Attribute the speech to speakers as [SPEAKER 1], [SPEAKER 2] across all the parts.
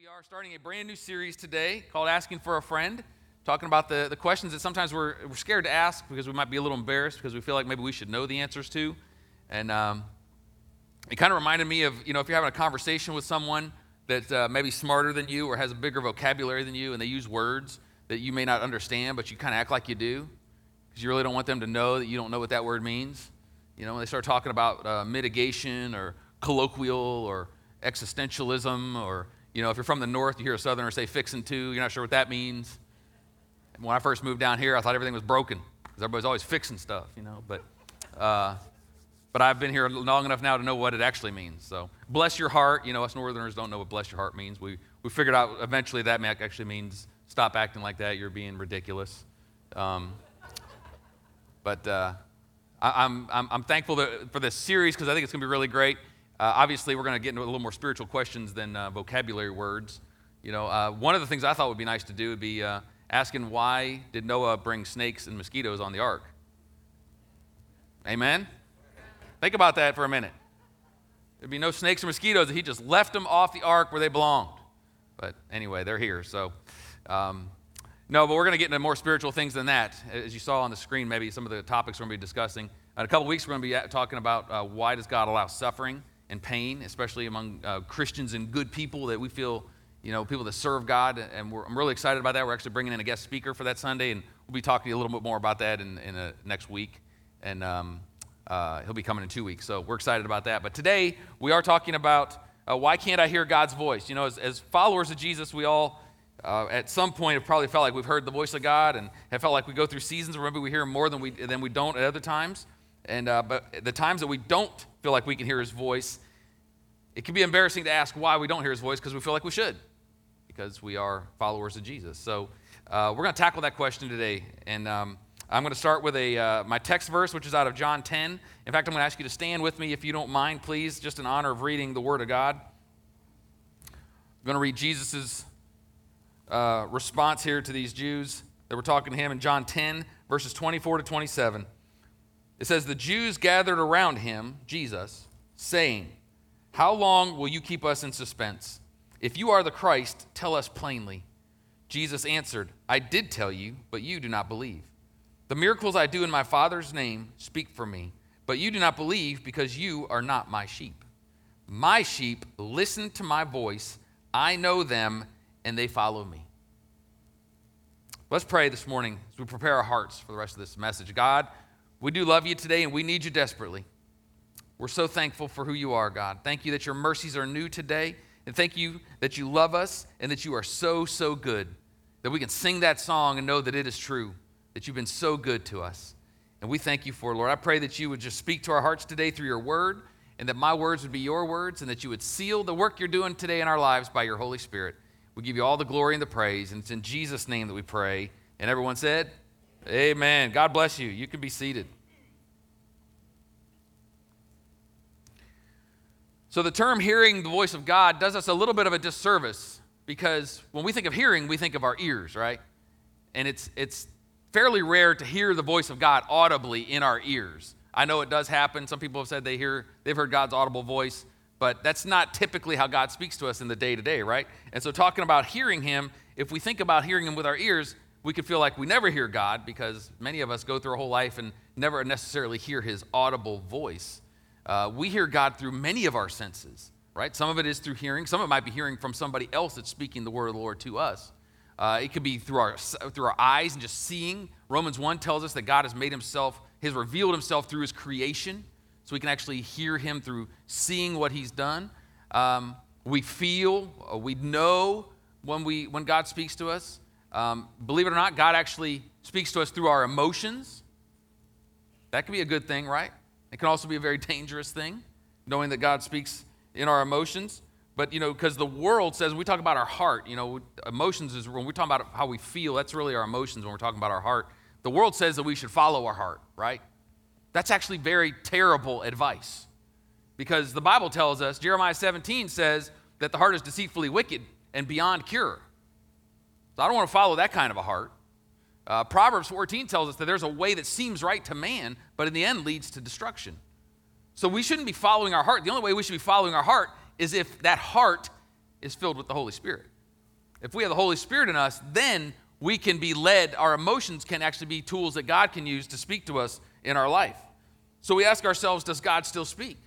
[SPEAKER 1] We are starting a brand new series today called Asking for a Friend, talking about the, the questions that sometimes we're, we're scared to ask because we might be a little embarrassed because we feel like maybe we should know the answers to. And um, it kind of reminded me of, you know, if you're having a conversation with someone that's uh, maybe smarter than you or has a bigger vocabulary than you and they use words that you may not understand, but you kind of act like you do because you really don't want them to know that you don't know what that word means. You know, when they start talking about uh, mitigation or colloquial or existentialism, or, you know, if you're from the north, you hear a southerner say fixing to, you're not sure what that means. When I first moved down here, I thought everything was broken because everybody's always fixing stuff, you know, but. Uh, but I've been here long enough now to know what it actually means. So, bless your heart. You know, us Northerners don't know what bless your heart means. We, we figured out eventually that actually means stop acting like that. You're being ridiculous. Um, but uh, I, am I'm, I'm thankful that, for this series because I think it's going to be really great. Uh, obviously, we're going to get into a little more spiritual questions than uh, vocabulary words. You know, uh, one of the things I thought would be nice to do would be uh, asking why did Noah bring snakes and mosquitoes on the ark? Amen? Think about that for a minute. There'd be no snakes or mosquitoes. If he just left them off the ark where they belonged. But anyway, they're here. So, um, no, but we're going to get into more spiritual things than that. As you saw on the screen, maybe some of the topics we're going to be discussing. In a couple weeks, we're going to be talking about uh, why does God allow suffering and pain, especially among uh, Christians and good people that we feel, you know, people that serve God. And I'm really excited about that. We're actually bringing in a guest speaker for that Sunday, and we'll be talking a little bit more about that in, in a, next week. And um, uh, he'll be coming in two weeks, so we're excited about that. But today, we are talking about uh, why can't I hear God's voice? You know, as, as followers of Jesus, we all uh, at some point have probably felt like we've heard the voice of God and have felt like we go through seasons where maybe we hear more than we, than we don't at other times. And, uh, but the times that we don't feel like we can hear his voice, it can be embarrassing to ask why we don't hear his voice because we feel like we should, because we are followers of Jesus. So uh, we're going to tackle that question today. And um, I'm going to start with a, uh, my text verse, which is out of John 10. In fact, I'm going to ask you to stand with me if you don't mind, please, just in honor of reading the Word of God. I'm going to read Jesus' uh, response here to these Jews that were talking to him in John 10, verses 24 to 27. It says, The Jews gathered around him, Jesus, saying, How long will you keep us in suspense? If you are the Christ, tell us plainly. Jesus answered, I did tell you, but you do not believe. The miracles I do in my Father's name speak for me, but you do not believe because you are not my sheep. My sheep listen to my voice. I know them, and they follow me. Let's pray this morning as we prepare our hearts for the rest of this message. God, we do love you today, and we need you desperately. We're so thankful for who you are, God. Thank you that your mercies are new today, and thank you that you love us and that you are so, so good, that we can sing that song and know that it is true that you've been so good to us. And we thank you for, Lord. I pray that you would just speak to our hearts today through your word, and that my words would be your words, and that you would seal the work you're doing today in our lives by your Holy Spirit. We give you all the glory and the praise, and it's in Jesus' name that we pray. And everyone said, Amen. God bless you. You can be seated. So, the term hearing the voice of God does us a little bit of a disservice because when we think of hearing, we think of our ears, right? And it's, it's fairly rare to hear the voice of God audibly in our ears. I know it does happen. Some people have said they hear they've heard God's audible voice, but that's not typically how God speaks to us in the day to day, right? And so talking about hearing him, if we think about hearing him with our ears, we could feel like we never hear God because many of us go through a whole life and never necessarily hear his audible voice. Uh, we hear God through many of our senses, right? Some of it is through hearing. Some of it might be hearing from somebody else that's speaking the word of the Lord to us. Uh, it could be through our, through our eyes and just seeing. Romans 1 tells us that God has made himself, has revealed himself through his creation. So we can actually hear him through seeing what he's done. Um, we feel, uh, we know when, we, when God speaks to us. Um, believe it or not, God actually speaks to us through our emotions. That can be a good thing, right? It can also be a very dangerous thing, knowing that God speaks in our emotions. But, you know, because the world says, we talk about our heart, you know, emotions is when we're talking about how we feel, that's really our emotions when we're talking about our heart. The world says that we should follow our heart, right? That's actually very terrible advice. Because the Bible tells us, Jeremiah 17 says that the heart is deceitfully wicked and beyond cure. So I don't want to follow that kind of a heart. Uh, Proverbs 14 tells us that there's a way that seems right to man, but in the end leads to destruction. So we shouldn't be following our heart. The only way we should be following our heart is if that heart is filled with the Holy Spirit. If we have the Holy Spirit in us, then we can be led. Our emotions can actually be tools that God can use to speak to us in our life. So we ask ourselves, does God still speak?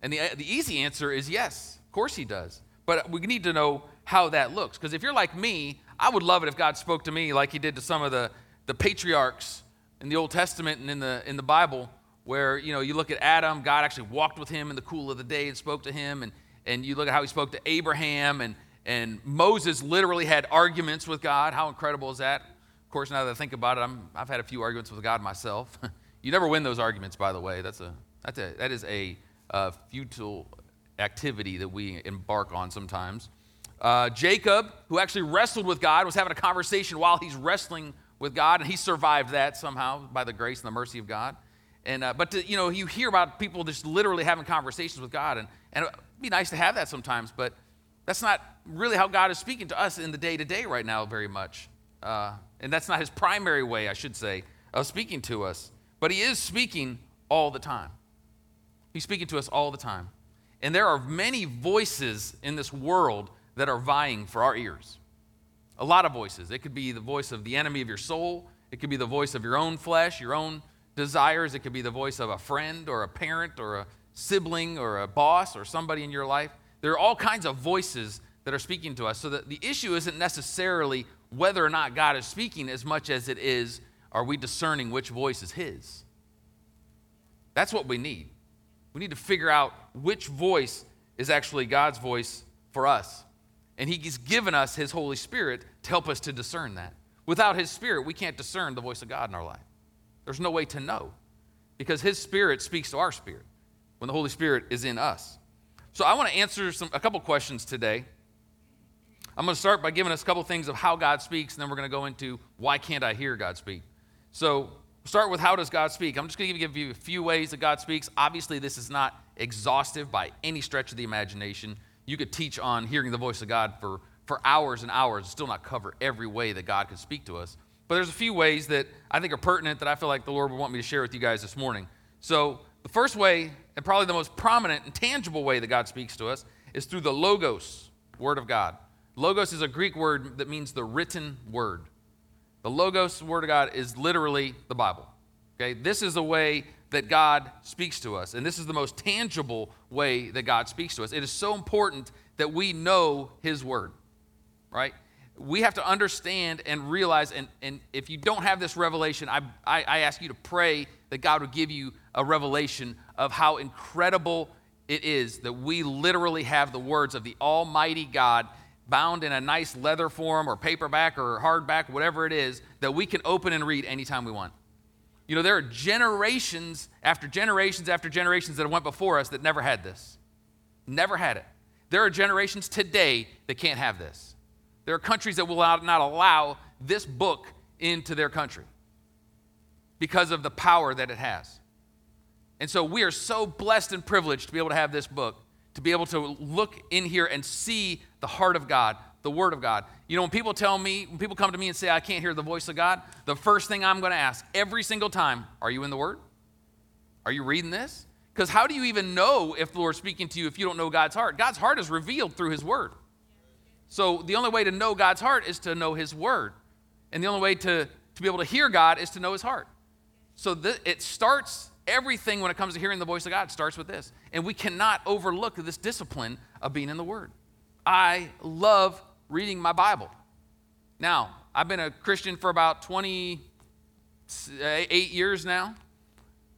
[SPEAKER 1] And the, the easy answer is yes, of course He does. But we need to know how that looks. Because if you're like me, I would love it if God spoke to me like He did to some of the, the patriarchs in the Old Testament and in the, in the Bible, where you know you look at Adam, God actually walked with him in the cool of the day and spoke to him, and, and you look at how he spoke to Abraham, and, and Moses literally had arguments with God. How incredible is that? Of course, now that I think about it, I'm, I've had a few arguments with God myself. you never win those arguments, by the way. That's a, that's a, that is a uh, futile activity that we embark on sometimes. Uh, Jacob, who actually wrestled with God, was having a conversation while he's wrestling with God, and he survived that somehow by the grace and the mercy of God. And uh, but to, you know, you hear about people just literally having conversations with God, and and it'd be nice to have that sometimes, but that's not really how God is speaking to us in the day to day right now very much, uh, and that's not His primary way, I should say, of speaking to us. But He is speaking all the time. He's speaking to us all the time, and there are many voices in this world that are vying for our ears. A lot of voices. It could be the voice of the enemy of your soul. It could be the voice of your own flesh, your own desires. It could be the voice of a friend or a parent or a sibling or a boss or somebody in your life. There are all kinds of voices that are speaking to us. So that the issue isn't necessarily whether or not God is speaking as much as it is are we discerning which voice is His? That's what we need. We need to figure out which voice is actually God's voice for us. And He's given us His Holy Spirit to help us to discern that. Without His Spirit, we can't discern the voice of God in our life. There's no way to know because His Spirit speaks to our spirit when the Holy Spirit is in us. So I want to answer some, a couple questions today. I'm going to start by giving us a couple things of how God speaks, and then we're going to go into why can't I hear God speak. So start with how does God speak. I'm just going to give you a few ways that God speaks. Obviously, this is not exhaustive by any stretch of the imagination. You could teach on hearing the voice of God for, for hours and hours and still not cover every way that God could speak to us. But there's a few ways that I think are pertinent that I feel like the Lord would want me to share with you guys this morning. So, the first way, and probably the most prominent and tangible way that God speaks to us, is through the Logos, Word of God. Logos is a Greek word that means the written word. The Logos, Word of God, is literally the Bible. Okay? This is the way that God speaks to us, and this is the most tangible way that God speaks to us. It is so important that we know His Word, right? we have to understand and realize, and, and if you don't have this revelation, I, I, I ask you to pray that God would give you a revelation of how incredible it is that we literally have the words of the Almighty God bound in a nice leather form or paperback or hardback, whatever it is, that we can open and read anytime we want. You know, there are generations after generations after generations that went before us that never had this. Never had it. There are generations today that can't have this. There are countries that will not allow this book into their country because of the power that it has. And so we are so blessed and privileged to be able to have this book, to be able to look in here and see the heart of God, the Word of God. You know, when people tell me, when people come to me and say, I can't hear the voice of God, the first thing I'm going to ask every single time, are you in the Word? Are you reading this? Because how do you even know if the Lord's speaking to you if you don't know God's heart? God's heart is revealed through His Word. So the only way to know God's heart is to know His Word. And the only way to, to be able to hear God is to know His heart. So th- it starts, everything when it comes to hearing the voice of God starts with this. And we cannot overlook this discipline of being in the Word. I love reading my Bible. Now, I've been a Christian for about 28 years now.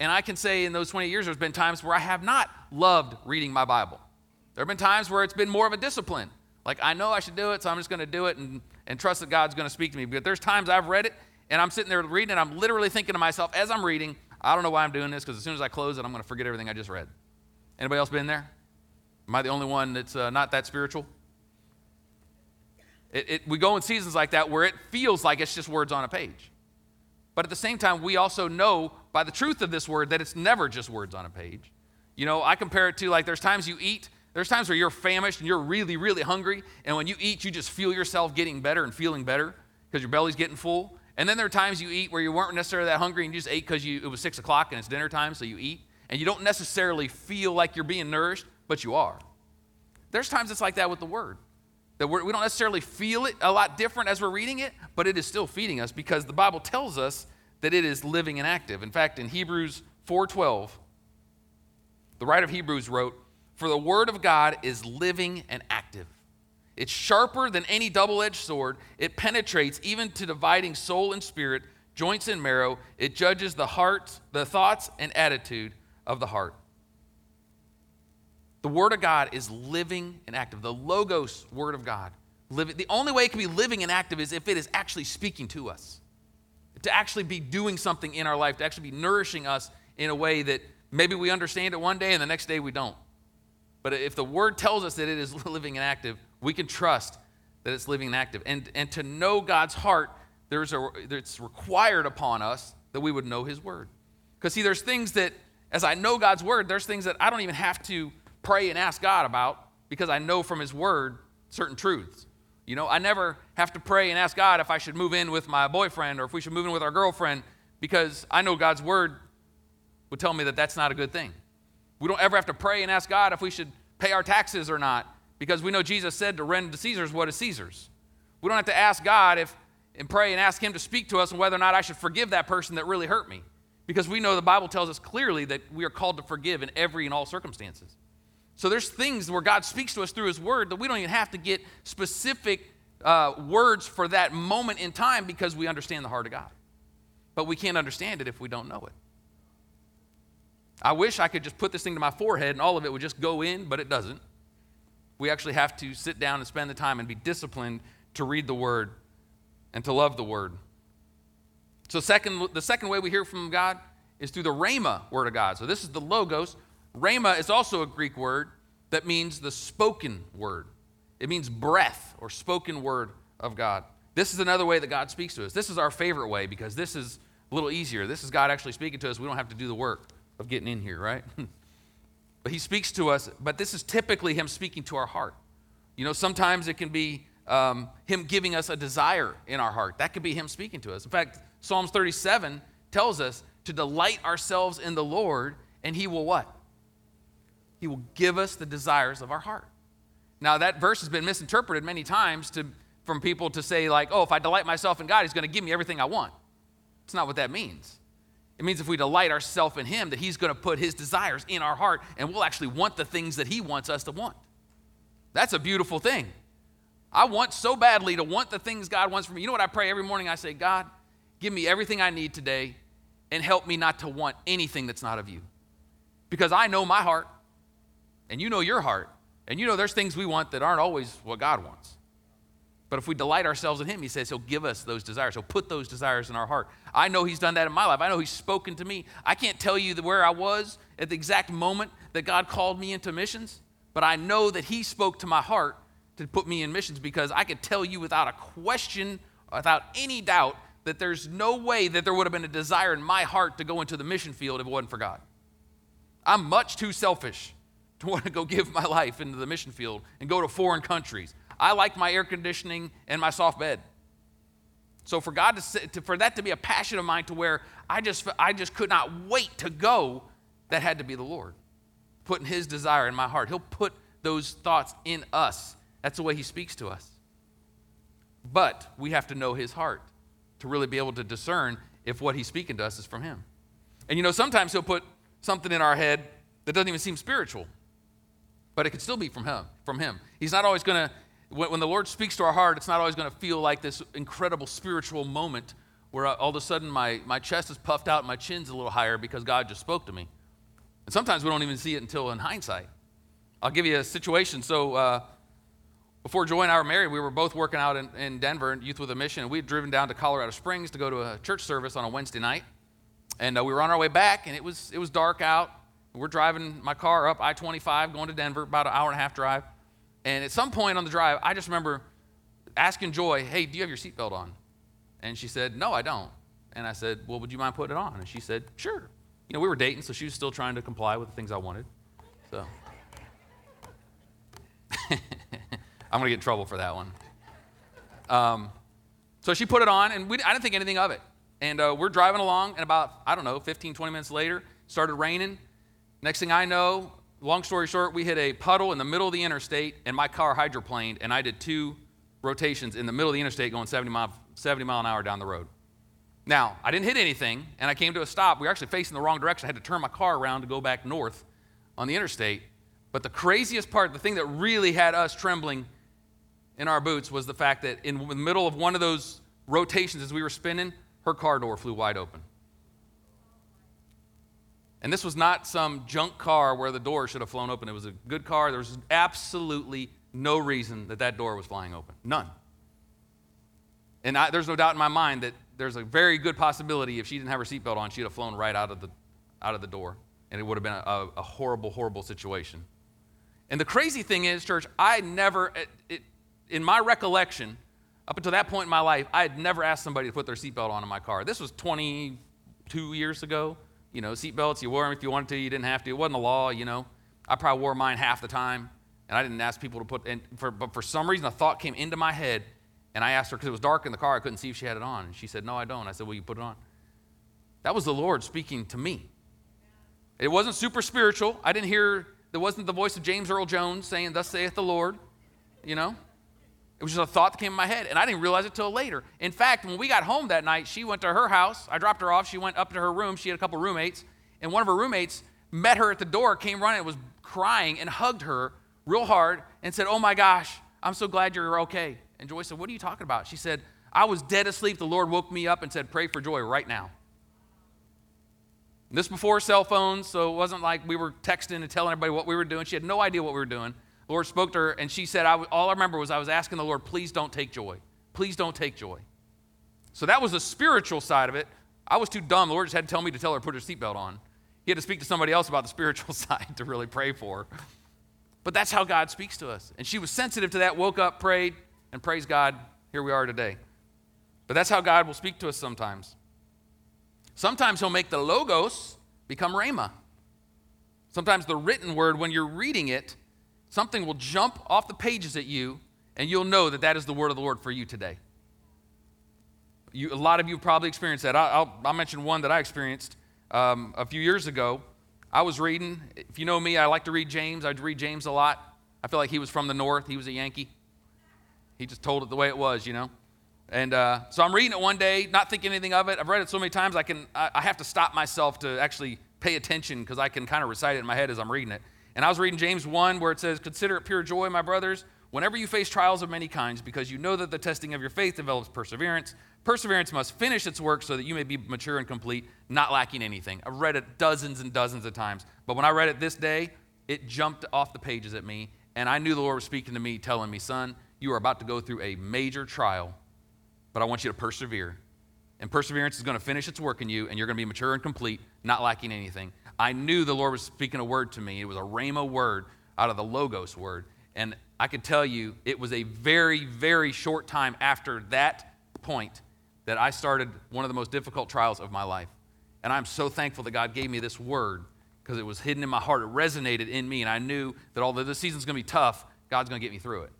[SPEAKER 1] And I can say in those 20 years, there's been times where I have not loved reading my Bible. There have been times where it's been more of a discipline. Like, I know I should do it, so I'm just going to do it and, and trust that God's going to speak to me. But there's times I've read it and I'm sitting there reading it, I'm literally thinking to myself as I'm reading, I don't know why I'm doing this because as soon as I close it, I'm going to forget everything I just read. Anybody else been there? Am I the only one that's uh, not that spiritual? It, it, we go in seasons like that where it feels like it's just words on a page. But at the same time, we also know by the truth of this word that it's never just words on a page. You know, I compare it to like there's times you eat there's times where you're famished and you're really, really hungry, and when you eat, you just feel yourself getting better and feeling better because your belly's getting full. And then there are times you eat where you weren't necessarily that hungry and you just ate because it was six o'clock and it's dinner time, so you eat. And you don't necessarily feel like you're being nourished, but you are. There's times it's like that with the Word. That we're, we don't necessarily feel it a lot different as we're reading it, but it is still feeding us because the Bible tells us that it is living and active. In fact, in Hebrews 4:12, the writer of Hebrews wrote, "For the word of God is living and active. It's sharper than any double-edged sword. It penetrates even to dividing soul and spirit, joints and marrow. It judges the heart, the thoughts and attitude of the heart." The Word of God is living and active. The Logos Word of God. Living, the only way it can be living and active is if it is actually speaking to us, to actually be doing something in our life, to actually be nourishing us in a way that maybe we understand it one day and the next day we don't. But if the Word tells us that it is living and active, we can trust that it's living and active. And, and to know God's heart, there's a, it's required upon us that we would know His Word. Because, see, there's things that, as I know God's Word, there's things that I don't even have to pray and ask God about because I know from His Word certain truths. You know, I never have to pray and ask God if I should move in with my boyfriend or if we should move in with our girlfriend because I know God's Word would tell me that that's not a good thing. We don't ever have to pray and ask God if we should pay our taxes or not because we know Jesus said to render to Caesar's what is Caesar's. We don't have to ask God if and pray and ask Him to speak to us on whether or not I should forgive that person that really hurt me because we know the Bible tells us clearly that we are called to forgive in every and all circumstances. So there's things where God speaks to us through His Word that we don't even have to get specific uh, words for that moment in time because we understand the heart of God. But we can't understand it if we don't know it. I wish I could just put this thing to my forehead and all of it would just go in, but it doesn't. We actually have to sit down and spend the time and be disciplined to read the Word and to love the Word. So, second, the second way we hear from God is through the Rhema Word of God. So, this is the Logos, Rhema is also a Greek word that means the spoken word. It means breath or spoken word of God. This is another way that God speaks to us. This is our favorite way because this is a little easier. This is God actually speaking to us. We don't have to do the work of getting in here, right? but He speaks to us, but this is typically Him speaking to our heart. You know, sometimes it can be um, Him giving us a desire in our heart. That could be Him speaking to us. In fact, Psalms 37 tells us to delight ourselves in the Lord, and He will what? He will give us the desires of our heart. Now, that verse has been misinterpreted many times to, from people to say, like, oh, if I delight myself in God, He's going to give me everything I want. It's not what that means. It means if we delight ourselves in Him, that He's going to put His desires in our heart and we'll actually want the things that He wants us to want. That's a beautiful thing. I want so badly to want the things God wants from me. You know what I pray every morning? I say, God, give me everything I need today and help me not to want anything that's not of you. Because I know my heart and you know your heart, and you know there's things we want that aren't always what God wants. But if we delight ourselves in Him, He says He'll give us those desires. He'll put those desires in our heart. I know He's done that in my life. I know He's spoken to me. I can't tell you where I was at the exact moment that God called me into missions, but I know that He spoke to my heart to put me in missions because I could tell you without a question, without any doubt, that there's no way that there would have been a desire in my heart to go into the mission field if it wasn't for God. I'm much too selfish to want to go give my life into the mission field and go to foreign countries. I like my air conditioning and my soft bed. So for God to, to, for that to be a passion of mine to where I just I just could not wait to go, that had to be the Lord putting His desire in my heart. He'll put those thoughts in us. That's the way He speaks to us. But we have to know His heart to really be able to discern if what He's speaking to us is from Him. And you know, sometimes He'll put something in our head that doesn't even seem spiritual but it could still be from him from him. He's not always going to when, the lord speaks to our heart it's not always going to feel like this incredible spiritual moment where all of a sudden my, my chest is puffed out and my chin's a little higher because god just spoke to me. And sometimes we don't even see it until in hindsight. I'll give you a situation. So uh, before joy and i were married we were both working out in, in denver youth with a mission. And we had driven down to colorado springs to go to a church service on a wednesday night. And uh, we were on our way back and it was it was dark out we're driving my car up I 25 going to Denver, about an hour and a half drive. And at some point on the drive, I just remember asking Joy, Hey, do you have your seatbelt on? And she said, No, I don't. And I said, Well, would you mind putting it on? And she said, Sure. You know, we were dating, so she was still trying to comply with the things I wanted. So I'm going to get in trouble for that one. Um, so she put it on, and we, I didn't think anything of it. And uh, we're driving along, and about, I don't know, 15, 20 minutes later, started raining. Next thing I know, long story short, we hit a puddle in the middle of the interstate, and my car hydroplaned, and I did two rotations in the middle of the interstate going 70 mile, 70 mile an hour down the road. Now, I didn't hit anything, and I came to a stop. We were actually facing the wrong direction. I had to turn my car around to go back north on the interstate. But the craziest part, the thing that really had us trembling in our boots, was the fact that in the middle of one of those rotations as we were spinning, her car door flew wide open. And this was not some junk car where the door should have flown open. It was a good car. There was absolutely no reason that that door was flying open. None. And I, there's no doubt in my mind that there's a very good possibility if she didn't have her seatbelt on, she'd have flown right out of the, out of the door. And it would have been a, a horrible, horrible situation. And the crazy thing is, church, I never, it, it, in my recollection, up until that point in my life, I had never asked somebody to put their seatbelt on in my car. This was 22 years ago. You know, seatbelts, you wore them if you wanted to, you didn't have to. It wasn't a law, you know. I probably wore mine half the time, and I didn't ask people to put, and for, but for some reason, a thought came into my head and I asked her, because it was dark in the car, I couldn't see if she had it on. And she said, No, I don't. I said, Well, you put it on. That was the Lord speaking to me. It wasn't super spiritual. I didn't hear, there wasn't the voice of James Earl Jones saying, Thus saith the Lord. You know? It was just a thought that came in my head, and I didn't realize it till later. In fact, when we got home that night, she went to her house. I dropped her off. She went up to her room. She had a couple roommates, and one of her roommates met her at the door, came running, was crying, and hugged her real hard and said, Oh my gosh, I'm so glad you're okay. And Joy said, What are you talking about? She said, I was dead asleep. The Lord woke me up and said, Pray for Joy right now. This before cell phones, so it wasn't like we were texting and telling everybody what we were doing. She had no idea what we were doing. Lord spoke to her, and she said, I, All I remember was I was asking the Lord, Please don't take joy. Please don't take joy. So that was the spiritual side of it. I was too dumb. The Lord just had to tell me to tell her to put her seatbelt on. He had to speak to somebody else about the spiritual side to really pray for. But that's how God speaks to us. And she was sensitive to that, woke up, prayed, and praise God, here we are today. But that's how God will speak to us sometimes. Sometimes He'll make the logos become rhema. Sometimes the written word, when you're reading it, something will jump off the pages at you, and you'll know that that is the word of the Lord for you today. You, a lot of you probably experienced that. I'll, I'll mention one that I experienced um, a few years ago. I was reading, if you know me, I like to read James. I'd read James a lot. I feel like he was from the north, he was a Yankee. He just told it the way it was, you know. And uh, so I'm reading it one day, not thinking anything of it. I've read it so many times, I can I, I have to stop myself to actually pay attention because I can kind of recite it in my head as I'm reading it. And I was reading James 1 where it says, Consider it pure joy, my brothers, whenever you face trials of many kinds, because you know that the testing of your faith develops perseverance. Perseverance must finish its work so that you may be mature and complete, not lacking anything. I've read it dozens and dozens of times. But when I read it this day, it jumped off the pages at me. And I knew the Lord was speaking to me, telling me, Son, you are about to go through a major trial, but I want you to persevere. And perseverance is going to finish its work in you, and you're going to be mature and complete, not lacking anything. I knew the Lord was speaking a word to me. It was a Rhema word out of the Logos word. And I could tell you, it was a very, very short time after that point that I started one of the most difficult trials of my life. And I'm so thankful that God gave me this word because it was hidden in my heart. It resonated in me, and I knew that although this season's going to be tough, God's going to get me through it.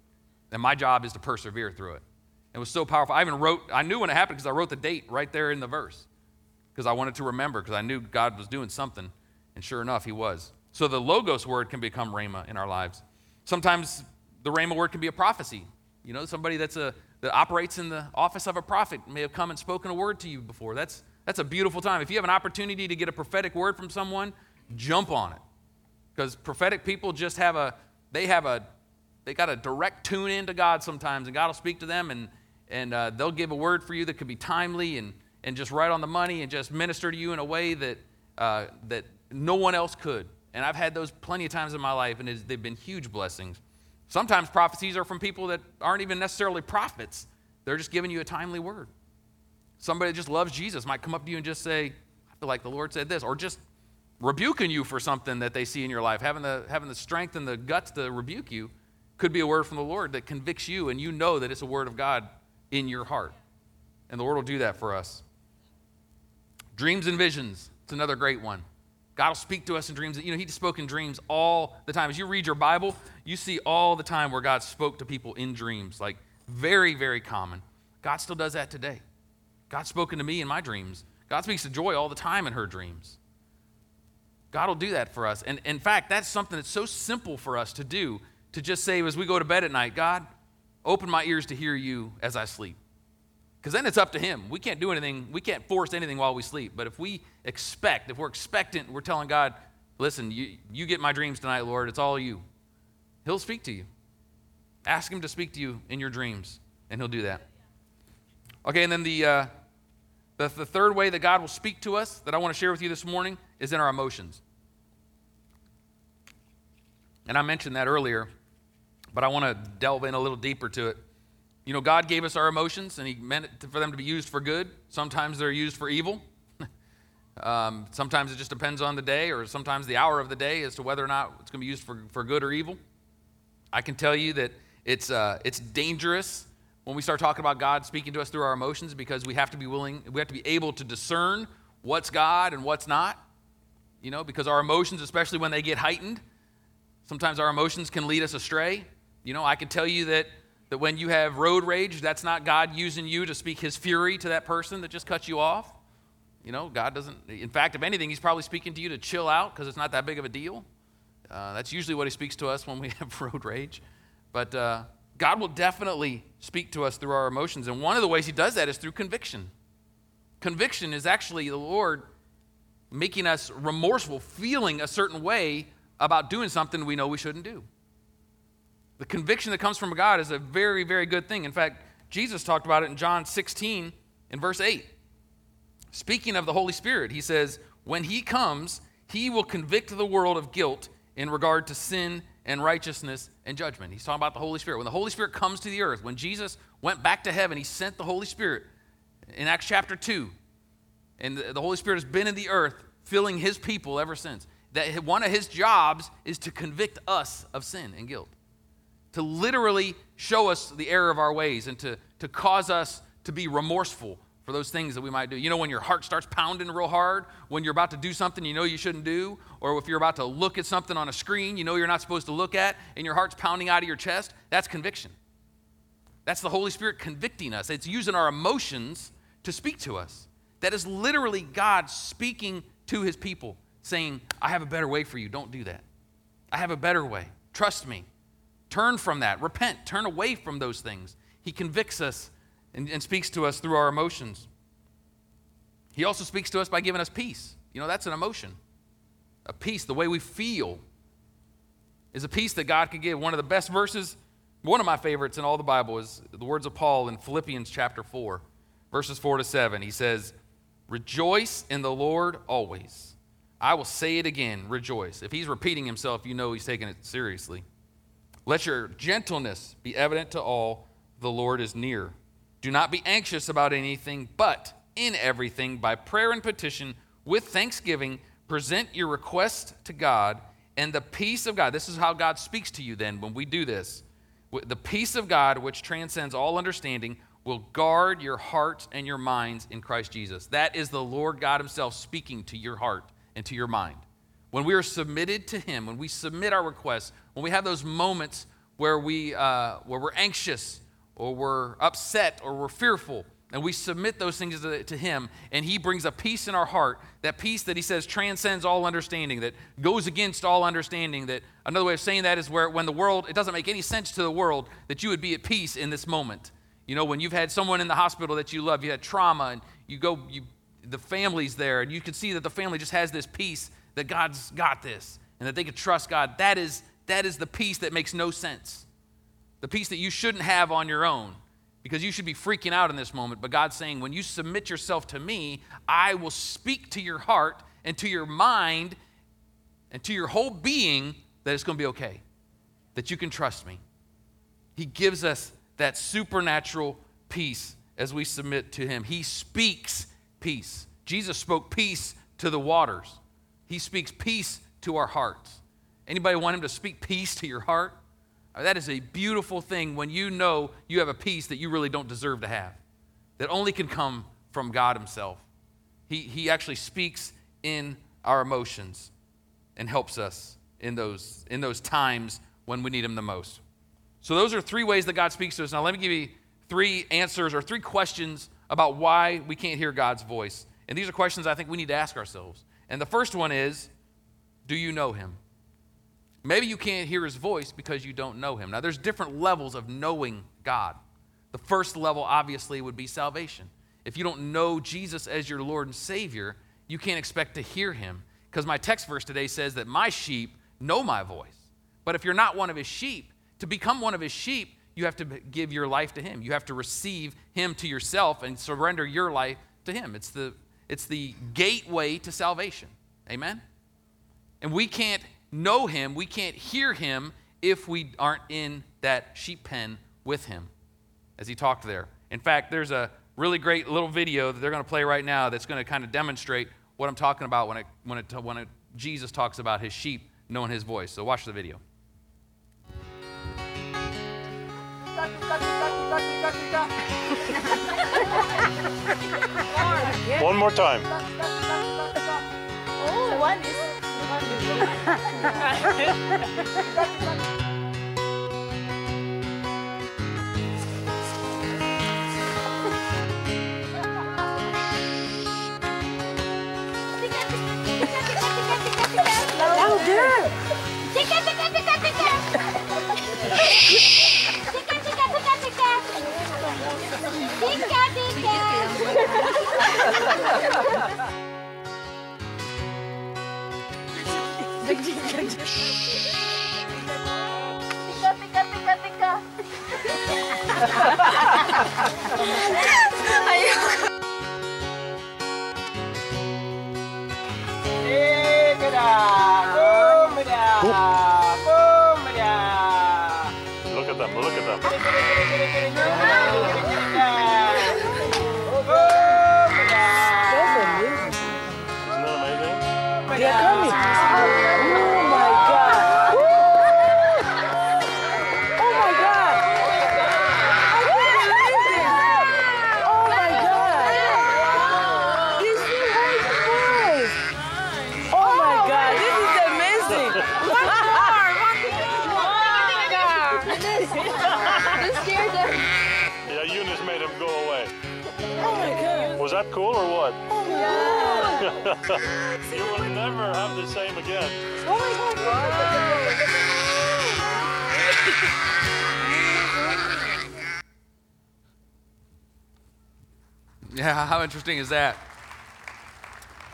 [SPEAKER 1] And my job is to persevere through it. It was so powerful. I even wrote, I knew when it happened because I wrote the date right there in the verse because I wanted to remember because I knew God was doing something. And sure enough, He was. So the Logos word can become Rhema in our lives. Sometimes the Rhema word can be a prophecy. You know, somebody that's a, that operates in the office of a prophet may have come and spoken a word to you before. That's, that's a beautiful time. If you have an opportunity to get a prophetic word from someone, jump on it. Because prophetic people just have a, they have a they got a direct tune in to God sometimes, and God will speak to them, and, and uh, they'll give a word for you that could be timely and, and just right on the money and just minister to you in a way that, uh, that no one else could. And I've had those plenty of times in my life, and they've been huge blessings. Sometimes prophecies are from people that aren't even necessarily prophets, they're just giving you a timely word. Somebody that just loves Jesus might come up to you and just say, I feel like the Lord said this, or just rebuking you for something that they see in your life, having the, having the strength and the guts to rebuke you could be a word from the Lord that convicts you, and you know that it's a word of God in your heart. And the Lord will do that for us. Dreams and visions, it's another great one. God will speak to us in dreams. You know, He spoke in dreams all the time. As you read your Bible, you see all the time where God spoke to people in dreams, like very, very common. God still does that today. God's spoken to me in my dreams. God speaks to Joy all the time in her dreams. God will do that for us. And in fact, that's something that's so simple for us to do to just say as we go to bed at night, God, open my ears to hear you as I sleep. Because then it's up to Him. We can't do anything, we can't force anything while we sleep. But if we expect, if we're expectant, we're telling God, listen, you, you get my dreams tonight, Lord, it's all you. He'll speak to you. Ask Him to speak to you in your dreams, and He'll do that. Okay, and then the, uh, the, the third way that God will speak to us that I want to share with you this morning is in our emotions. And I mentioned that earlier, but I want to delve in a little deeper to it. You know, God gave us our emotions, and He meant it for them to be used for good. Sometimes they're used for evil. um, sometimes it just depends on the day, or sometimes the hour of the day as to whether or not it's going to be used for, for good or evil. I can tell you that it's, uh, it's dangerous when we start talking about God speaking to us through our emotions because we have to be willing, we have to be able to discern what's God and what's not. You know, because our emotions, especially when they get heightened, Sometimes our emotions can lead us astray. You know, I can tell you that, that when you have road rage, that's not God using you to speak his fury to that person that just cut you off. You know, God doesn't, in fact, if anything, he's probably speaking to you to chill out because it's not that big of a deal. Uh, that's usually what he speaks to us when we have road rage. But uh, God will definitely speak to us through our emotions. And one of the ways he does that is through conviction. Conviction is actually the Lord making us remorseful, feeling a certain way about doing something we know we shouldn't do. The conviction that comes from God is a very, very good thing. In fact, Jesus talked about it in John 16 in verse 8. Speaking of the Holy Spirit, he says, When he comes, he will convict the world of guilt in regard to sin and righteousness and judgment. He's talking about the Holy Spirit. When the Holy Spirit comes to the earth, when Jesus went back to heaven, he sent the Holy Spirit in Acts chapter 2. And the Holy Spirit has been in the earth, filling his people ever since that one of his jobs is to convict us of sin and guilt, to literally show us the error of our ways and to, to cause us to be remorseful for those things that we might do. You know, when your heart starts pounding real hard, when you're about to do something you know you shouldn't do, or if you're about to look at something on a screen you know you're not supposed to look at, and your heart's pounding out of your chest, that's conviction. That's the Holy Spirit convicting us. It's using our emotions to speak to us. That is literally God speaking to his people saying, I have a better way for you. Don't do that. I have a better way. Trust me. Turn from that. Repent. Turn away from those things. He convicts us and, and speaks to us through our emotions. He also speaks to us by giving us peace. You know, that's an emotion. A peace, the way we feel, is a peace that God can give. One of the best verses, one of my favorites in all the Bible, is the words of Paul in Philippians chapter 4, verses 4 to 7. He says, Rejoice in the Lord always. I will say it again, rejoice. If he's repeating himself, you know he's taking it seriously. Let your gentleness be evident to all, the Lord is near. Do not be anxious about anything, but in everything, by prayer and petition, with thanksgiving, present your request to God, and the peace of God. This is how God speaks to you then when we do this. The peace of God, which transcends all understanding, will guard your hearts and your minds in Christ Jesus. That is the Lord God Himself speaking to your heart and to your mind. When we are submitted to Him, when we submit our requests, when we have those moments where, we, uh, where we're anxious or we're upset or we're fearful, and we submit those things to, to, Him, and He brings a peace in our heart, that peace that He says transcends all understanding, that goes against all understanding. That another way of saying that is where when the world, it doesn't make any sense to the world that you would be at peace in this moment. You know, when you've had someone in the hospital that you love, you had trauma, and you go, you the family's there, and you can see that the family just has this peace that God's got this and that they could trust God. That is, that is the peace that makes no sense. The peace that you shouldn't have on your own because you should be freaking out in this moment. But God's saying, when you submit yourself to me, I will speak to your heart and to your mind and to your whole being that it's going to be okay, that you can trust me. He gives us that supernatural peace as we submit to Him. He speaks peace. Jesus spoke peace to the waters. He speaks peace to our hearts. Anybody want him to speak peace to your heart? Uh, that is a beautiful thing when you know you have a peace that you really don't deserve to have, that only can come from God Himself. He, he actually speaks in our emotions and helps us in those, in those times when we need Him the most. So, those are three ways that God speaks to us. Now, let me give you three answers or three questions about why we can't hear God's voice. And these are questions I think we need to ask ourselves. And the first one is Do you know him? Maybe you can't hear his voice because you don't know him. Now, there's different levels of knowing God. The first level, obviously, would be salvation. If you don't know Jesus as your Lord and Savior, you can't expect to hear him. Because my text verse today says that my sheep know my voice. But if you're not one of his sheep, to become one of his sheep, you have to give your life to him. You have to receive him to yourself and surrender your life to him. It's the, it's the gateway to salvation. Amen? And we can't know him, we can't hear him if we aren't in that sheep pen with him as he talked there. In fact, there's a really great little video that they're going to play right now that's going to kind of demonstrate what I'm talking about when, it, when, it, when it, Jesus talks about his sheep knowing his voice. So watch the video.
[SPEAKER 2] One more time.
[SPEAKER 3] Oh, one is. Tika, Tika, tika. Tika, tika, tika, tika.
[SPEAKER 4] You
[SPEAKER 3] scared them.
[SPEAKER 2] Yeah, Eunice made him go away.
[SPEAKER 4] Oh my God.
[SPEAKER 2] Was that cool or what?
[SPEAKER 4] Oh my God.
[SPEAKER 2] you will never have the same again.
[SPEAKER 4] Oh my God.
[SPEAKER 1] Yeah, how interesting is that?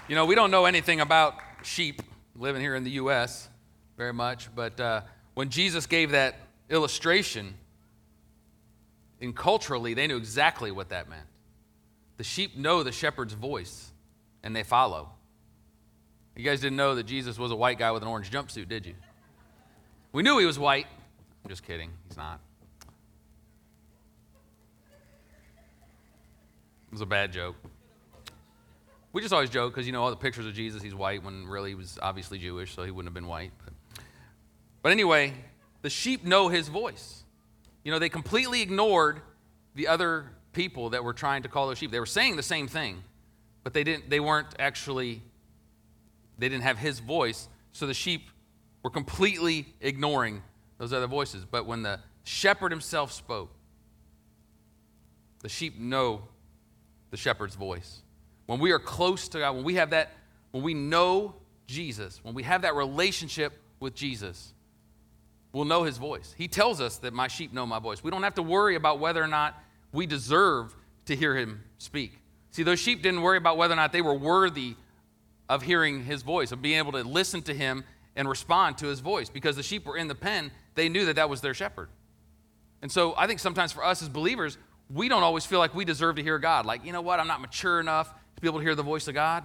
[SPEAKER 1] You know, we don't know anything about sheep living here in the U.S. very much, but uh, when Jesus gave that illustration, in culturally, they knew exactly what that meant. The sheep know the shepherd's voice, and they follow. You guys didn't know that Jesus was a white guy with an orange jumpsuit, did you? We knew he was white. I'm just kidding. He's not. It was a bad joke. We just always joke because, you know, all the pictures of Jesus, he's white when really he was obviously Jewish, so he wouldn't have been white. But, but anyway, the sheep know his voice. You know, they completely ignored the other people that were trying to call those sheep. They were saying the same thing, but they, didn't, they weren't actually, they didn't have his voice, so the sheep were completely ignoring those other voices. But when the shepherd himself spoke, the sheep know the shepherd's voice. When we are close to God, when we have that, when we know Jesus, when we have that relationship with Jesus, we'll know his voice. He tells us that my sheep know my voice. We don't have to worry about whether or not we deserve to hear him speak. See, those sheep didn't worry about whether or not they were worthy of hearing his voice, of being able to listen to him and respond to his voice, because the sheep were in the pen. They knew that that was their shepherd. And so I think sometimes for us as believers, we don't always feel like we deserve to hear God. Like, you know what? I'm not mature enough to be able to hear the voice of God.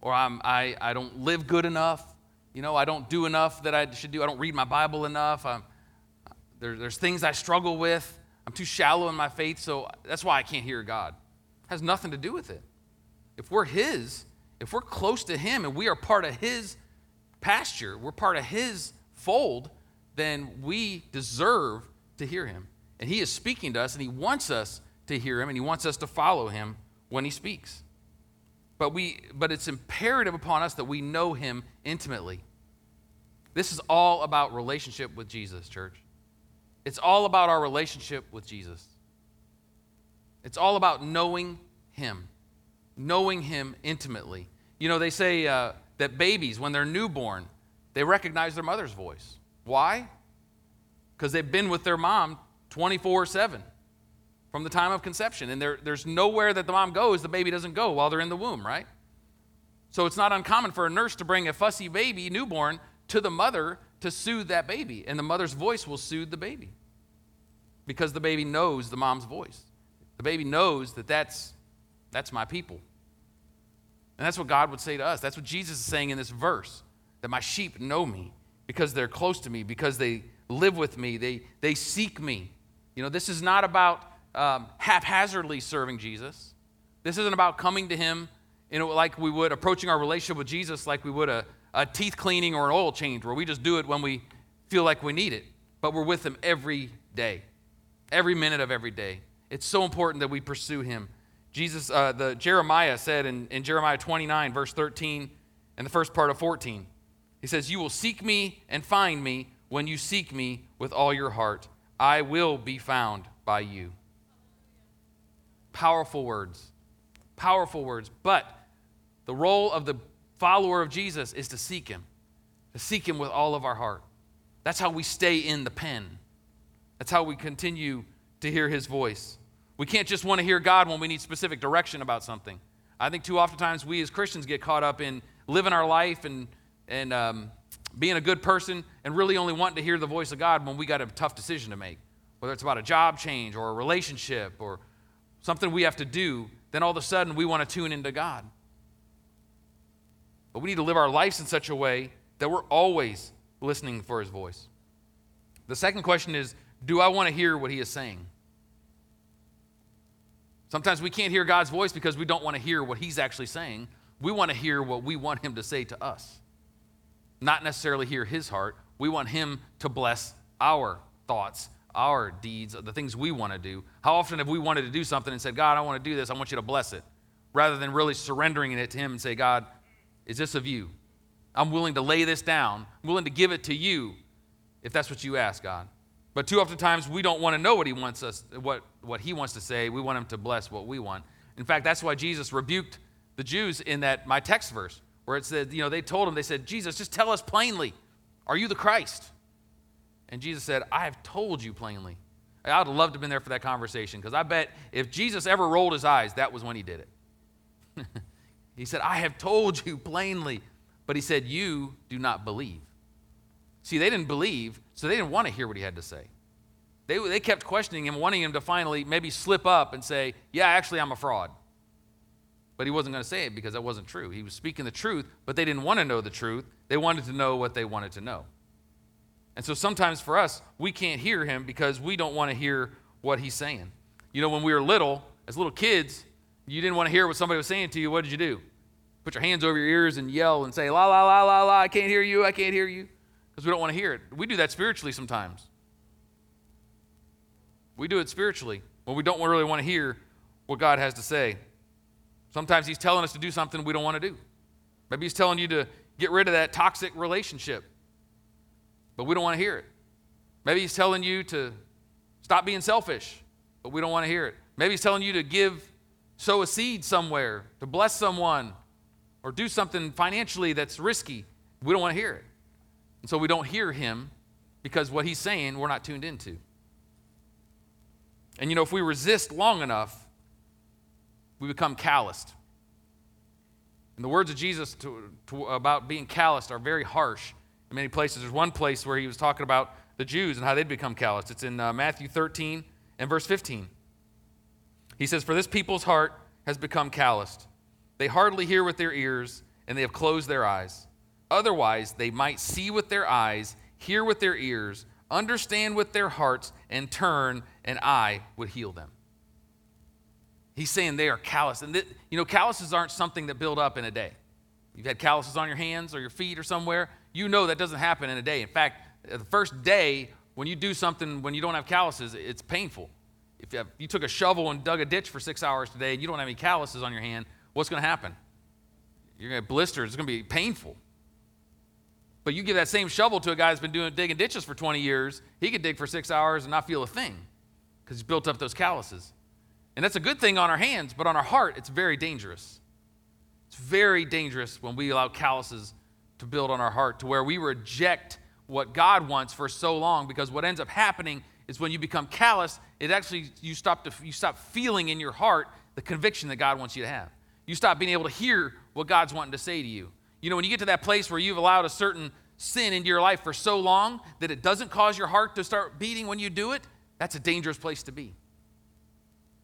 [SPEAKER 1] Or I'm, I, I don't live good enough. You know, I don't do enough that I should do. I don't read my Bible enough. I'm, there, there's things I struggle with. I'm too shallow in my faith, so that's why I can't hear God. It has nothing to do with it. If we're His, if we're close to Him and we are part of His pasture, we're part of His fold, then we deserve to hear Him. And He is speaking to us, and He wants us to hear Him, and He wants us to follow Him when He speaks. But, we, but it's imperative upon us that we know Him intimately. This is all about relationship with Jesus, church. It's all about our relationship with Jesus. It's all about knowing Him, knowing Him intimately. You know, they say uh, that babies, when they're newborn, they recognize their mother's voice. Why? Because they've been with their mom 24 7 from the time of conception. And there, there's nowhere that the mom goes, the baby doesn't go while they're in the womb, right? So it's not uncommon for a nurse to bring a fussy baby, newborn, to the mother to soothe that baby. And the mother's voice will soothe the baby because the baby knows the mom's voice. The baby knows that that's, that's my people. And that's what God would say to us. That's what Jesus is saying in this verse that my sheep know me because they're close to me, because they live with me, they, they seek me. You know, this is not about um, haphazardly serving Jesus. This isn't about coming to Him you know, like we would approaching our relationship with Jesus like we would a, a teeth cleaning or an oil change, where we just do it when we feel like we need it. But we're with Him every day, every minute of every day. It's so important that we pursue Him. Jesus, uh, the Jeremiah said in, in Jeremiah 29, verse 13, and the first part of 14, he says, You will seek me and find me when you seek me with all your heart. I will be found by you. Powerful words. Powerful words. But the role of the follower of Jesus is to seek him, to seek him with all of our heart. That's how we stay in the pen. That's how we continue to hear his voice. We can't just want to hear God when we need specific direction about something. I think too oftentimes we as Christians get caught up in living our life and, and um, being a good person and really only wanting to hear the voice of God when we got a tough decision to make, whether it's about a job change or a relationship or something we have to do, then all of a sudden we want to tune into God. But we need to live our lives in such a way that we're always listening for his voice. The second question is Do I want to hear what he is saying? Sometimes we can't hear God's voice because we don't want to hear what he's actually saying. We want to hear what we want him to say to us, not necessarily hear his heart. We want him to bless our thoughts, our deeds, the things we want to do. How often have we wanted to do something and said, God, I want to do this, I want you to bless it, rather than really surrendering it to him and say, God, is this of you? I'm willing to lay this down. I'm willing to give it to you if that's what you ask, God. But too often times we don't want to know what he wants us, what, what he wants to say. We want him to bless what we want. In fact, that's why Jesus rebuked the Jews in that my text verse, where it said, you know, they told him, they said, Jesus, just tell us plainly, are you the Christ? And Jesus said, I have told you plainly. I would have loved to have been there for that conversation because I bet if Jesus ever rolled his eyes, that was when he did it. He said, I have told you plainly. But he said, You do not believe. See, they didn't believe, so they didn't want to hear what he had to say. They, they kept questioning him, wanting him to finally maybe slip up and say, Yeah, actually, I'm a fraud. But he wasn't going to say it because that wasn't true. He was speaking the truth, but they didn't want to know the truth. They wanted to know what they wanted to know. And so sometimes for us, we can't hear him because we don't want to hear what he's saying. You know, when we were little, as little kids, you didn't want to hear what somebody was saying to you, what did you do? Put your hands over your ears and yell and say, la, la, la, la, la, I can't hear you, I can't hear you. Because we don't want to hear it. We do that spiritually sometimes. We do it spiritually when we don't really want to hear what God has to say. Sometimes He's telling us to do something we don't want to do. Maybe He's telling you to get rid of that toxic relationship, but we don't want to hear it. Maybe He's telling you to stop being selfish, but we don't want to hear it. Maybe He's telling you to give sow a seed somewhere, to bless someone, or do something financially that's risky, we don't want to hear it. And so we don't hear him because what he's saying we're not tuned into. And you know, if we resist long enough, we become calloused. And the words of Jesus to, to, about being calloused are very harsh in many places. There's one place where he was talking about the Jews and how they'd become calloused. It's in uh, Matthew 13 and verse 15. He says, For this people's heart has become calloused. They hardly hear with their ears, and they have closed their eyes. Otherwise, they might see with their eyes, hear with their ears, understand with their hearts, and turn, and I would heal them. He's saying they are callous. And, th- you know, calluses aren't something that build up in a day. You've had calluses on your hands or your feet or somewhere. You know that doesn't happen in a day. In fact, uh, the first day when you do something when you don't have calluses, it's painful. If you, have, you took a shovel and dug a ditch for six hours today and you don't have any calluses on your hand, what's going to happen? You're going to have blisters. It's going to be painful. But you give that same shovel to a guy that's been doing digging ditches for 20 years, he could dig for six hours and not feel a thing because he's built up those calluses. And that's a good thing on our hands, but on our heart, it's very dangerous. It's very dangerous when we allow calluses to build on our heart to where we reject what God wants for so long because what ends up happening is when you become callous, it actually you stop to, you stop feeling in your heart the conviction that God wants you to have. You stop being able to hear what God's wanting to say to you. You know, when you get to that place where you've allowed a certain sin into your life for so long that it doesn't cause your heart to start beating when you do it, that's a dangerous place to be.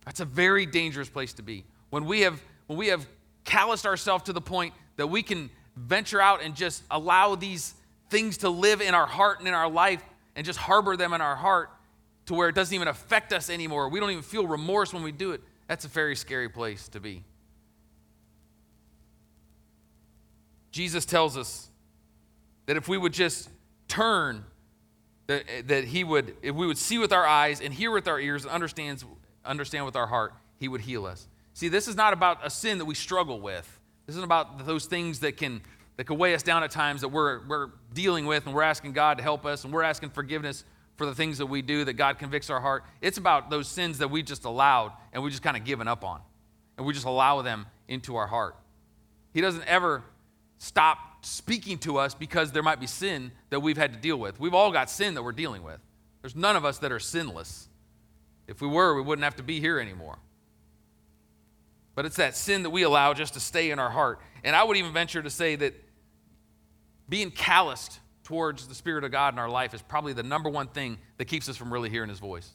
[SPEAKER 1] That's a very dangerous place to be. When we have when we have calloused ourselves to the point that we can venture out and just allow these things to live in our heart and in our life and just harbor them in our heart to where it doesn't even affect us anymore. We don't even feel remorse when we do it. That's a very scary place to be. Jesus tells us that if we would just turn, that, that he would, if we would see with our eyes and hear with our ears and understands, understand with our heart, he would heal us. See, this is not about a sin that we struggle with. This isn't about those things that can, that can weigh us down at times that we're, we're dealing with and we're asking God to help us and we're asking forgiveness for the things that we do that God convicts our heart. It's about those sins that we just allowed and we just kind of given up on. And we just allow them into our heart. He doesn't ever stop speaking to us because there might be sin that we've had to deal with. We've all got sin that we're dealing with. There's none of us that are sinless. If we were, we wouldn't have to be here anymore. But it's that sin that we allow just to stay in our heart. And I would even venture to say that being calloused towards the Spirit of God in our life is probably the number one thing that keeps us from really hearing His voice.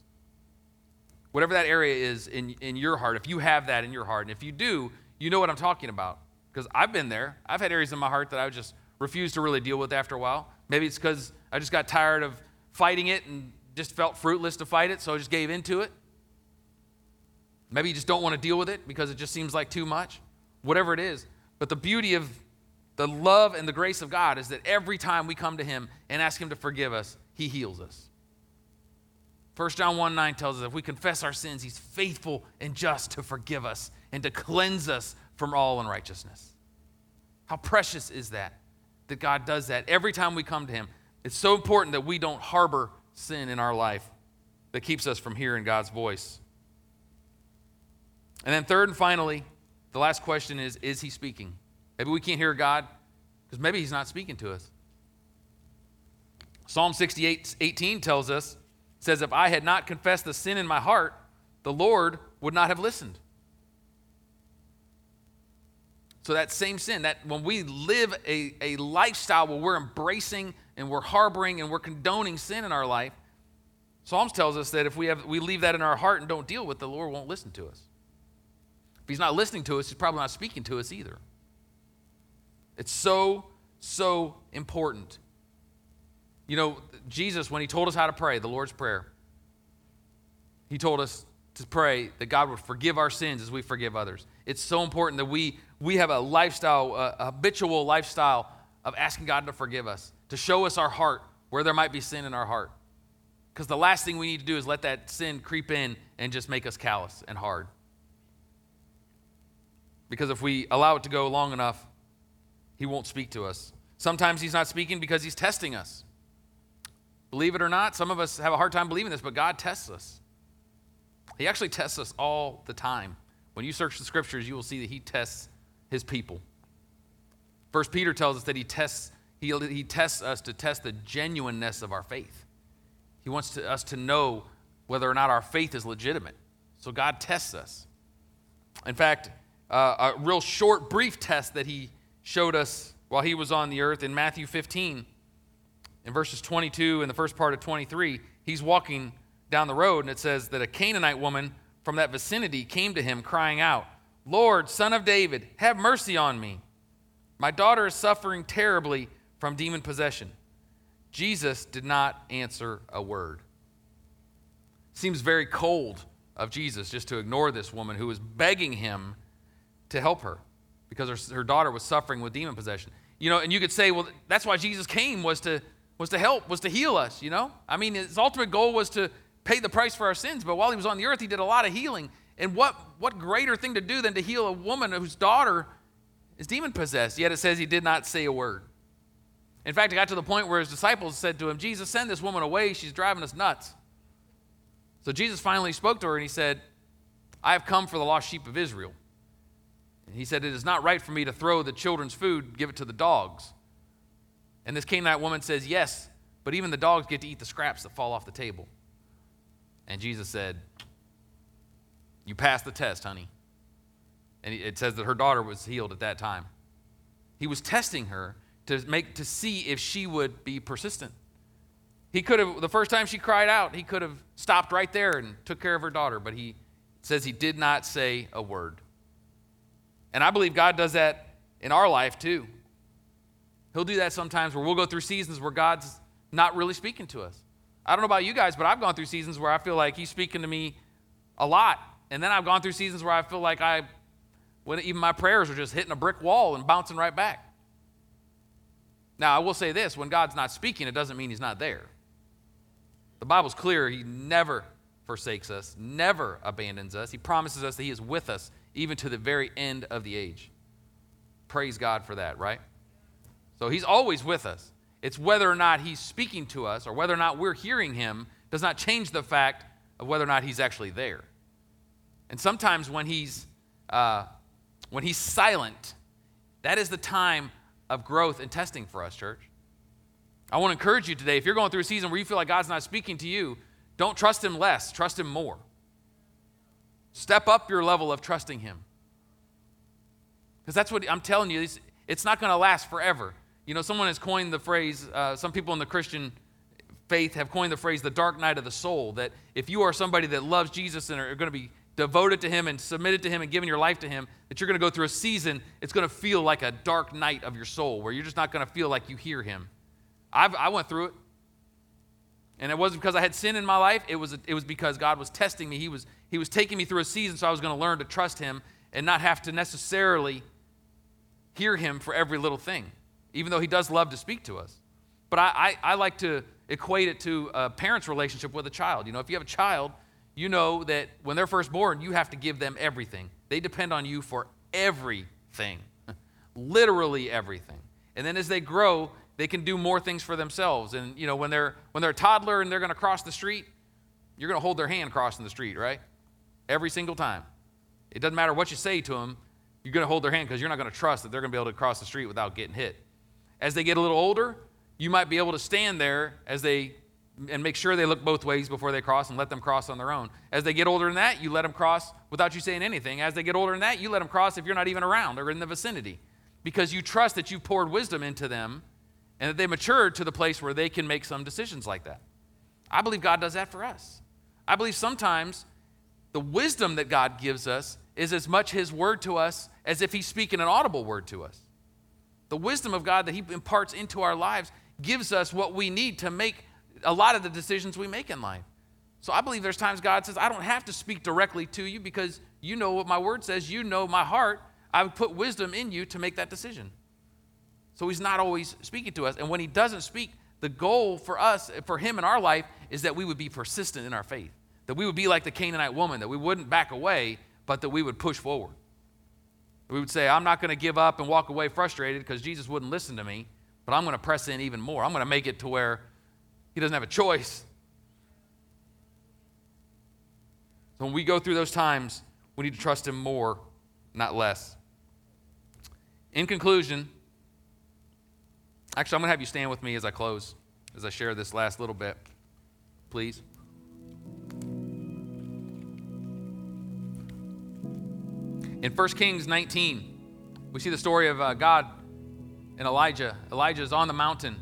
[SPEAKER 1] Whatever that area is in, in your heart, if you have that in your heart, and if you do, you know what I'm talking about. Because I've been there. I've had areas in my heart that I just refused to really deal with after a while. Maybe it's because I just got tired of fighting it and just felt fruitless to fight it, so I just gave into it. Maybe you just don't want to deal with it because it just seems like too much. Whatever it is. But the beauty of the love and the grace of God is that every time we come to Him and ask Him to forgive us, He heals us. 1 John 1 9 tells us if we confess our sins, He's faithful and just to forgive us and to cleanse us from all unrighteousness. How precious is that? That God does that every time we come to Him. It's so important that we don't harbor sin in our life that keeps us from hearing God's voice. And then, third and finally, the last question is Is He speaking? Maybe we can't hear God because maybe He's not speaking to us. Psalm 68 18 tells us, says, If I had not confessed the sin in my heart, the Lord would not have listened. So that same sin, that when we live a, a lifestyle where we're embracing and we're harboring and we're condoning sin in our life, Psalms tells us that if we, have, we leave that in our heart and don't deal with it, the Lord won't listen to us. If he's not listening to us, he's probably not speaking to us either. It's so, so important. You know, Jesus, when he told us how to pray, the Lord's Prayer, he told us to pray that God would forgive our sins as we forgive others. It's so important that we, we have a lifestyle, a habitual lifestyle of asking God to forgive us, to show us our heart where there might be sin in our heart. Because the last thing we need to do is let that sin creep in and just make us callous and hard. Because if we allow it to go long enough, He won't speak to us. Sometimes He's not speaking because He's testing us. Believe it or not, some of us have a hard time believing this, but God tests us. He actually tests us all the time. When you search the scriptures, you will see that He tests His people. First Peter tells us that He tests, he, he tests us to test the genuineness of our faith. He wants to, us to know whether or not our faith is legitimate. So God tests us. In fact, uh, a real short, brief test that he showed us while he was on the earth in Matthew 15, in verses 22 and the first part of 23. He's walking down the road, and it says that a Canaanite woman from that vicinity came to him, crying out, Lord, son of David, have mercy on me. My daughter is suffering terribly from demon possession. Jesus did not answer a word. Seems very cold of Jesus just to ignore this woman who was begging him to help her because her, her daughter was suffering with demon possession. You know, and you could say, well, that's why Jesus came was to was to help, was to heal us, you know? I mean, his ultimate goal was to pay the price for our sins, but while he was on the earth, he did a lot of healing. And what what greater thing to do than to heal a woman whose daughter is demon possessed? Yet it says he did not say a word. In fact, it got to the point where his disciples said to him, Jesus, send this woman away. She's driving us nuts. So Jesus finally spoke to her and he said, I have come for the lost sheep of Israel. And he said, It is not right for me to throw the children's food, give it to the dogs. And this Canaanite woman says, Yes, but even the dogs get to eat the scraps that fall off the table. And Jesus said, You passed the test, honey. And it says that her daughter was healed at that time. He was testing her to make to see if she would be persistent. He could have the first time she cried out, he could have stopped right there and took care of her daughter, but he says he did not say a word. And I believe God does that in our life too. He'll do that sometimes where we'll go through seasons where God's not really speaking to us. I don't know about you guys, but I've gone through seasons where I feel like He's speaking to me a lot. And then I've gone through seasons where I feel like I, when even my prayers are just hitting a brick wall and bouncing right back. Now, I will say this when God's not speaking, it doesn't mean He's not there. The Bible's clear, He never forsakes us, never abandons us. He promises us that He is with us even to the very end of the age. Praise God for that, right? So He's always with us. It's whether or not He's speaking to us or whether or not we're hearing Him does not change the fact of whether or not He's actually there. And sometimes when He's uh, when He's silent, that is the time of growth and testing for us, church. I want to encourage you today if you're going through a season where you feel like God's not speaking to you, don't trust Him less, trust Him more. Step up your level of trusting Him. Because that's what I'm telling you, it's, it's not going to last forever. You know, someone has coined the phrase, uh, some people in the Christian faith have coined the phrase the dark night of the soul. That if you are somebody that loves Jesus and are going to be devoted to Him and submitted to Him and giving your life to Him, that you're going to go through a season, it's going to feel like a dark night of your soul where you're just not going to feel like you hear Him. I've, I went through it. And it wasn't because I had sin in my life, it was, it was because God was testing me. He was, he was taking me through a season so I was going to learn to trust Him and not have to necessarily hear Him for every little thing, even though He does love to speak to us. But I, I, I like to equate it to a parent's relationship with a child. You know, if you have a child, you know that when they're first born, you have to give them everything. They depend on you for everything, literally everything. And then as they grow, they can do more things for themselves. And you know, when they're when they're a toddler and they're going to cross the street, you're going to hold their hand crossing the street, right? Every single time. It doesn't matter what you say to them, you're going to hold their hand because you're not going to trust that they're going to be able to cross the street without getting hit. As they get a little older, you might be able to stand there as they and make sure they look both ways before they cross and let them cross on their own. As they get older than that, you let them cross without you saying anything. As they get older than that, you let them cross if you're not even around or in the vicinity because you trust that you've poured wisdom into them and that they matured to the place where they can make some decisions like that. I believe God does that for us. I believe sometimes the wisdom that God gives us is as much His word to us as if He's speaking an audible word to us. The wisdom of God that He imparts into our lives gives us what we need to make a lot of the decisions we make in life. So I believe there's times God says, I don't have to speak directly to you because you know what my word says, you know my heart. I've put wisdom in you to make that decision. So he's not always speaking to us. And when he doesn't speak, the goal for us, for him in our life, is that we would be persistent in our faith. That we would be like the Canaanite woman, that we wouldn't back away, but that we would push forward. We would say, I'm not going to give up and walk away frustrated because Jesus wouldn't listen to me, but I'm going to press in even more. I'm going to make it to where he doesn't have a choice. So when we go through those times, we need to trust him more, not less. In conclusion, actually, I'm going to have you stand with me as I close, as I share this last little bit. Please. In 1 Kings 19, we see the story of uh, God and Elijah. Elijah is on the mountain.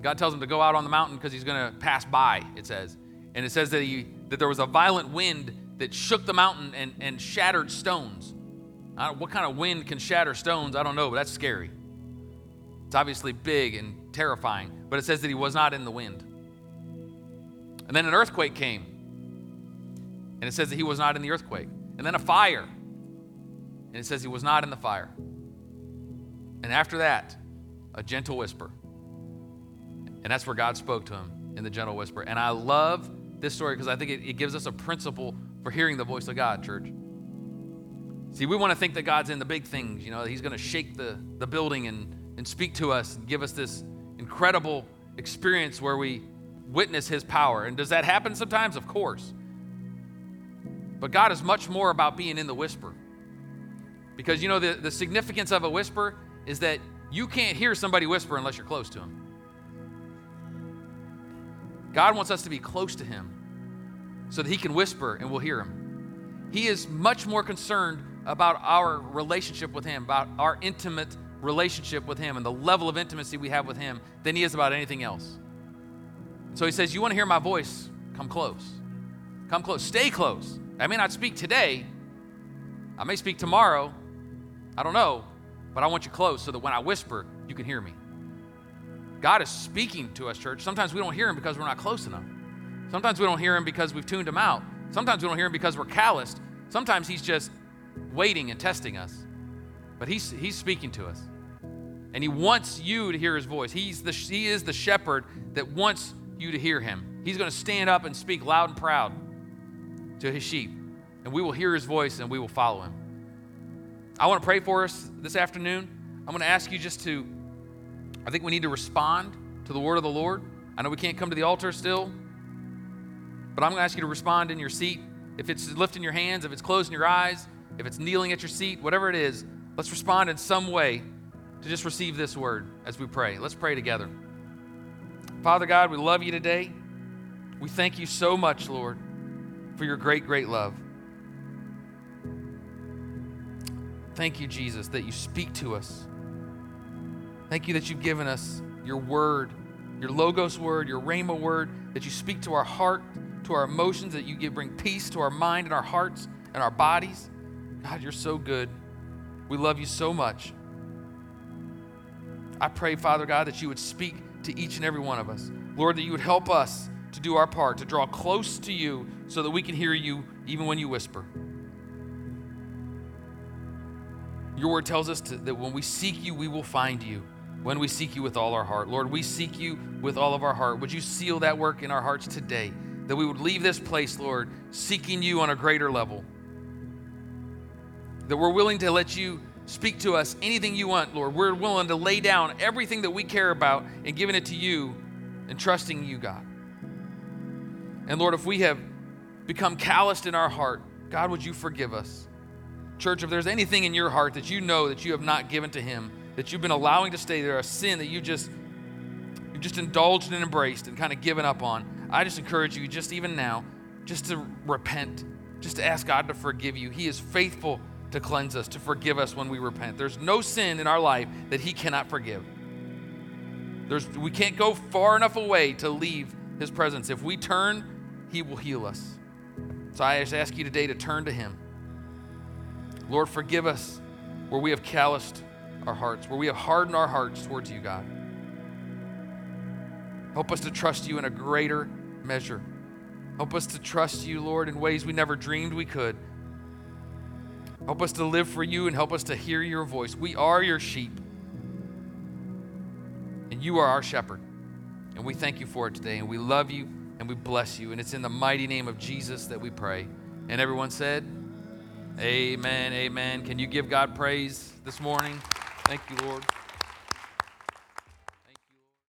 [SPEAKER 1] God tells him to go out on the mountain because he's going to pass by, it says. And it says that, he, that there was a violent wind that shook the mountain and, and shattered stones. what kind of wind can shatter stones? I don't know, but that's scary. It's obviously big and terrifying, but it says that he was not in the wind. And then an earthquake came, and it says that he was not in the earthquake. And then a fire, and it says he was not in the fire. And after that, a gentle whisper. And that's where God spoke to him in the gentle whisper. And I love this story because I think it, it, gives us a principle for hearing the voice of God, church. See, we want to think that God's in the big things, you know, He's going to shake the, the building and, and speak to us and give us this incredible experience where we witness His power. And does that happen sometimes? Of course. But God is much more about being in the whisper. Because you know, the, the significance of a whisper is that you can't hear somebody whisper unless you're close to him. God wants us to be close to him so that he can whisper and we'll hear him. He is much more concerned about our relationship with him, about our intimate relationship with him and the level of intimacy we have with him than he is about anything else. So he says, You want to hear my voice? Come close. Come close. Stay close. I may not speak today, I may speak tomorrow. I don't know, but I want you close so that when I whisper, you can hear me. God is speaking to us, church. Sometimes we don't hear him because we're not close enough. Sometimes we don't hear him because we've tuned him out. Sometimes we don't hear him because we're calloused. Sometimes he's just waiting and testing us. But he's, he's speaking to us. And he wants you to hear his voice. He's the, he is the shepherd that wants you to hear him. He's going to stand up and speak loud and proud to his sheep. And we will hear his voice and we will follow him. I want to pray for us this afternoon. I'm going to ask you just to, I think we need to respond to the word of the Lord. I know we can't come to the altar still, but I'm going to ask you to respond in your seat. If it's lifting your hands, if it's closing your eyes, if it's kneeling at your seat, whatever it is, let's respond in some way to just receive this word as we pray. Let's pray together. Father God, we love you today. We thank you so much, Lord, for your great, great love. Thank you, Jesus, that you speak to us. Thank you that you've given us your word, your Logos word, your Rhema word, that you speak to our heart, to our emotions, that you give, bring peace to our mind and our hearts and our bodies. God, you're so good. We love you so much. I pray, Father God, that you would speak to each and every one of us. Lord, that you would help us to do our part, to draw close to you so that we can hear you even when you whisper. Your word tells us to, that when we seek you, we will find you. When we seek you with all our heart. Lord, we seek you with all of our heart. Would you seal that work in our hearts today? That we would leave this place, Lord, seeking you on a greater level. That we're willing to let you speak to us anything you want, Lord. We're willing to lay down everything that we care about and giving it to you and trusting you, God. And Lord, if we have become calloused in our heart, God, would you forgive us? Church, if there's anything in your heart that you know that you have not given to Him, that you've been allowing to stay there, a sin that you just you just indulged and embraced and kind of given up on, I just encourage you, just even now, just to repent, just to ask God to forgive you. He is faithful to cleanse us, to forgive us when we repent. There's no sin in our life that He cannot forgive. There's, we can't go far enough away to leave His presence. If we turn, He will heal us. So I just ask you today to turn to Him. Lord, forgive us where we have calloused our hearts, where we have hardened our hearts towards you, God. Help us to trust you in a greater measure. Help us to trust you, Lord, in ways we never dreamed we could. Help us to live for you and help us to hear your voice. We are your sheep, and you are our shepherd. And we thank you for it today, and we love you and we bless you. And it's in the mighty name of Jesus that we pray. And everyone said, Amen, amen. Can you give God praise this morning? Thank you, Lord.